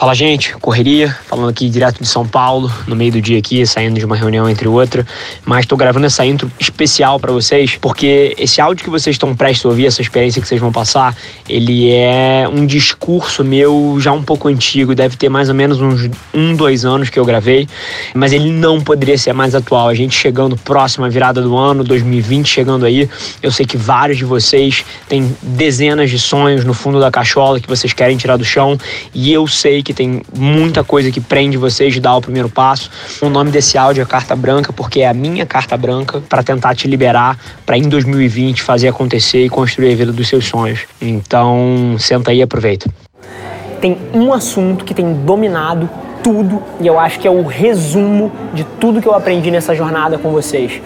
Fala, gente. Correria, falando aqui direto de São Paulo, no meio do dia aqui, saindo de uma reunião entre outra. Mas estou gravando essa intro especial para vocês, porque esse áudio que vocês estão prestes a ouvir, essa experiência que vocês vão passar, ele é um discurso meu já um pouco antigo, deve ter mais ou menos uns um, dois anos que eu gravei, mas ele não poderia ser mais atual. A gente chegando próximo à virada do ano, 2020 chegando aí, eu sei que vários de vocês têm dezenas de sonhos no fundo da cachola que vocês querem tirar do chão, e eu sei que que tem muita coisa que prende vocês de dar o primeiro passo. O nome desse áudio é Carta Branca, porque é a minha carta branca para tentar te liberar para em 2020 fazer acontecer e construir a vida dos seus sonhos. Então, senta aí e aproveita. Tem um assunto que tem dominado tudo e eu acho que é o resumo de tudo que eu aprendi nessa jornada com vocês.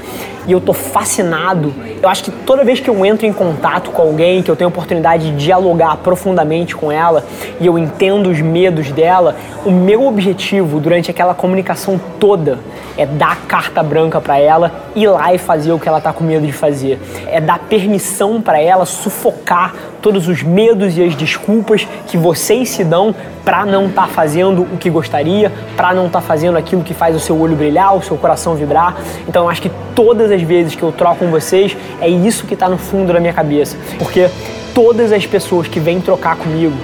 E eu tô fascinado. Eu acho que toda vez que eu entro em contato com alguém, que eu tenho a oportunidade de dialogar profundamente com ela e eu entendo os medos dela, o meu objetivo durante aquela comunicação toda é dar carta branca para ela, ir lá e fazer o que ela tá com medo de fazer. É dar permissão para ela sufocar todos os medos e as desculpas que vocês se dão para não estar tá fazendo o que gostaria, para não estar tá fazendo aquilo que faz o seu olho brilhar, o seu coração vibrar. Então eu acho que todas as vezes que eu troco com vocês, é isso que está no fundo da minha cabeça. Porque todas as pessoas que vêm trocar comigo,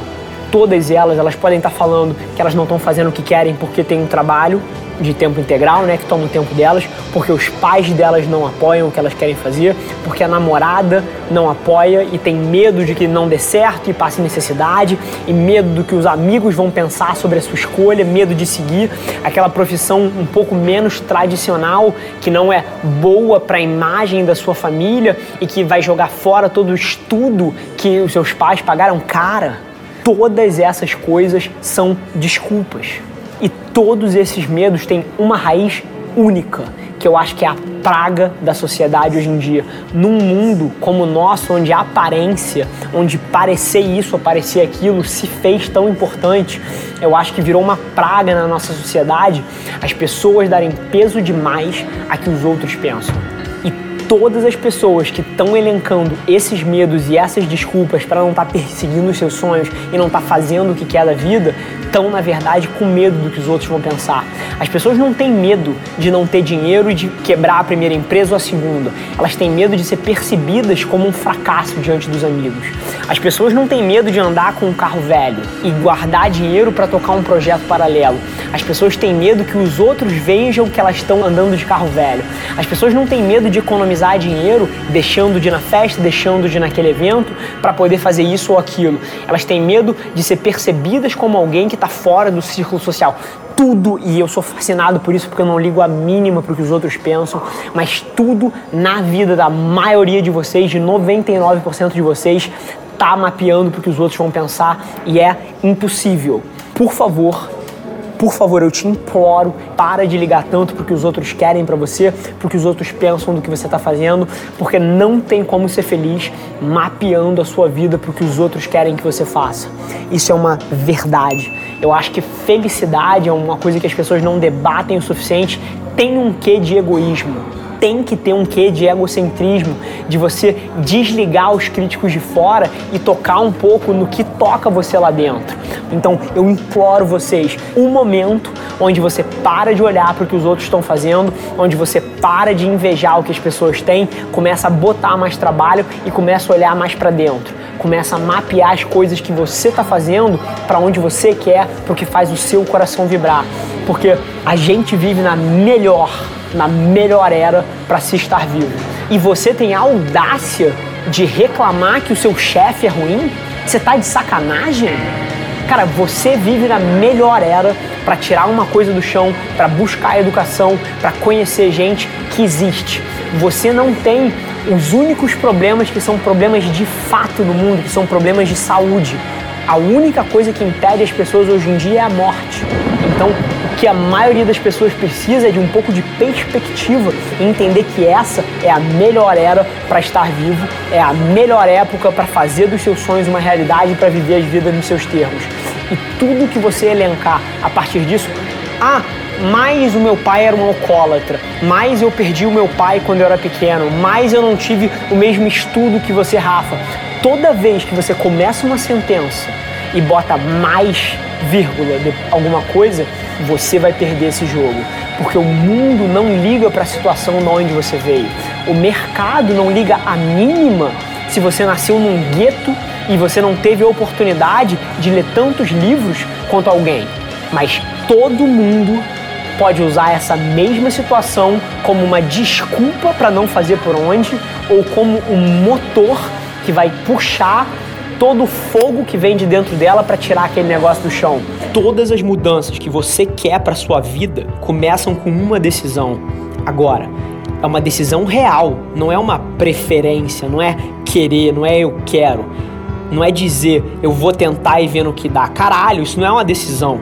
todas elas, elas podem estar tá falando que elas não estão fazendo o que querem porque tem um trabalho, de tempo integral, né, que tomam o tempo delas, porque os pais delas não apoiam o que elas querem fazer, porque a namorada não apoia e tem medo de que não dê certo e passe necessidade, e medo do que os amigos vão pensar sobre a sua escolha, medo de seguir aquela profissão um pouco menos tradicional, que não é boa para a imagem da sua família e que vai jogar fora todo o estudo que os seus pais pagaram cara. Todas essas coisas são desculpas. E todos esses medos têm uma raiz única, que eu acho que é a praga da sociedade hoje em dia. Num mundo como o nosso, onde a aparência, onde parecer isso ou parecer aquilo se fez tão importante, eu acho que virou uma praga na nossa sociedade as pessoas darem peso demais a que os outros pensam todas as pessoas que estão elencando esses medos e essas desculpas para não estar tá perseguindo os seus sonhos e não estar tá fazendo o que quer da vida, estão na verdade com medo do que os outros vão pensar. As pessoas não têm medo de não ter dinheiro e de quebrar a primeira empresa ou a segunda. Elas têm medo de ser percebidas como um fracasso diante dos amigos. As pessoas não têm medo de andar com um carro velho e guardar dinheiro para tocar um projeto paralelo. As pessoas têm medo que os outros vejam que elas estão andando de carro velho. As pessoas não têm medo de economizar dinheiro, deixando de ir na festa, deixando de ir naquele evento para poder fazer isso ou aquilo. Elas têm medo de ser percebidas como alguém que está fora do círculo social tudo, e eu sou fascinado por isso porque eu não ligo a mínima para o que os outros pensam, mas tudo na vida da maioria de vocês, de 99% de vocês, tá mapeando para o que os outros vão pensar e é impossível. Por favor, por favor, eu te imploro, para de ligar tanto porque os outros querem para você, porque os outros pensam do que você está fazendo, porque não tem como ser feliz mapeando a sua vida porque os outros querem que você faça. Isso é uma verdade. Eu acho que felicidade é uma coisa que as pessoas não debatem o suficiente, tem um quê de egoísmo tem que ter um quê de egocentrismo, de você desligar os críticos de fora e tocar um pouco no que toca você lá dentro. Então eu imploro vocês, um momento onde você para de olhar para o que os outros estão fazendo, onde você para de invejar o que as pessoas têm, começa a botar mais trabalho e começa a olhar mais para dentro. Começa a mapear as coisas que você está fazendo para onde você quer, para o que faz o seu coração vibrar. Porque a gente vive na melhor na melhor era para se estar vivo. E você tem a audácia de reclamar que o seu chefe é ruim? Você tá de sacanagem? Cara, você vive na melhor era para tirar uma coisa do chão, para buscar educação, para conhecer gente que existe. Você não tem os únicos problemas que são problemas de fato no mundo, que são problemas de saúde. A única coisa que impede as pessoas hoje em dia é a morte. Então, que a maioria das pessoas precisa é de um pouco de perspectiva e entender que essa é a melhor era para estar vivo, é a melhor época para fazer dos seus sonhos uma realidade, para viver as vidas nos seus termos. E tudo que você elencar a partir disso, ah, mais o meu pai era um alcoólatra, mais eu perdi o meu pai quando eu era pequeno, mais eu não tive o mesmo estudo que você, Rafa. Toda vez que você começa uma sentença e bota mais vírgula, de alguma coisa, você vai perder esse jogo. Porque o mundo não liga para a situação de onde você veio. O mercado não liga a mínima se você nasceu num gueto e você não teve a oportunidade de ler tantos livros quanto alguém. Mas todo mundo pode usar essa mesma situação como uma desculpa para não fazer por onde ou como um motor que vai puxar todo o fogo que vem de dentro dela para tirar aquele negócio do chão. Todas as mudanças que você quer para sua vida começam com uma decisão. Agora, é uma decisão real, não é uma preferência, não é querer, não é eu quero. Não é dizer eu vou tentar e ver no que dá. Caralho, isso não é uma decisão.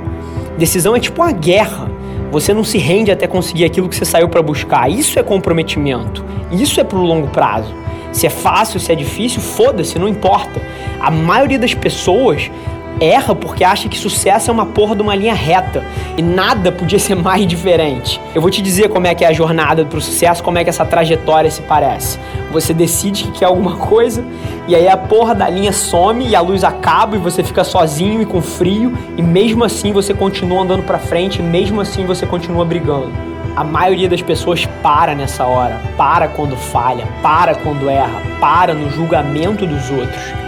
Decisão é tipo uma guerra. Você não se rende até conseguir aquilo que você saiu para buscar. Isso é comprometimento. Isso é pro longo prazo. Se é fácil, se é difícil, foda-se, não importa. A maioria das pessoas erra porque acha que sucesso é uma porra de uma linha reta e nada podia ser mais diferente. Eu vou te dizer como é que é a jornada pro sucesso, como é que essa trajetória se parece. Você decide que quer alguma coisa e aí a porra da linha some e a luz acaba e você fica sozinho e com frio e mesmo assim você continua andando para frente e mesmo assim você continua brigando. A maioria das pessoas para nessa hora, para quando falha, para quando erra, para no julgamento dos outros.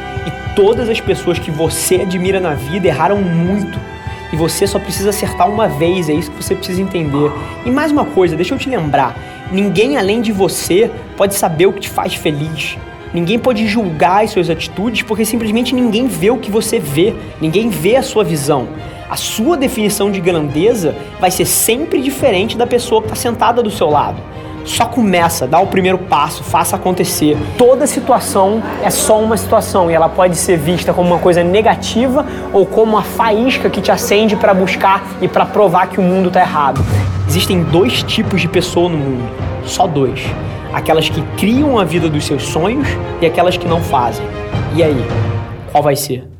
Todas as pessoas que você admira na vida erraram muito. E você só precisa acertar uma vez, é isso que você precisa entender. E mais uma coisa, deixa eu te lembrar: ninguém além de você pode saber o que te faz feliz. Ninguém pode julgar as suas atitudes porque simplesmente ninguém vê o que você vê, ninguém vê a sua visão a sua definição de grandeza vai ser sempre diferente da pessoa que está sentada do seu lado. Só começa, dá o primeiro passo, faça acontecer. Toda situação é só uma situação e ela pode ser vista como uma coisa negativa ou como uma faísca que te acende para buscar e para provar que o mundo está errado. Existem dois tipos de pessoa no mundo, só dois: aquelas que criam a vida dos seus sonhos e aquelas que não fazem. E aí, qual vai ser?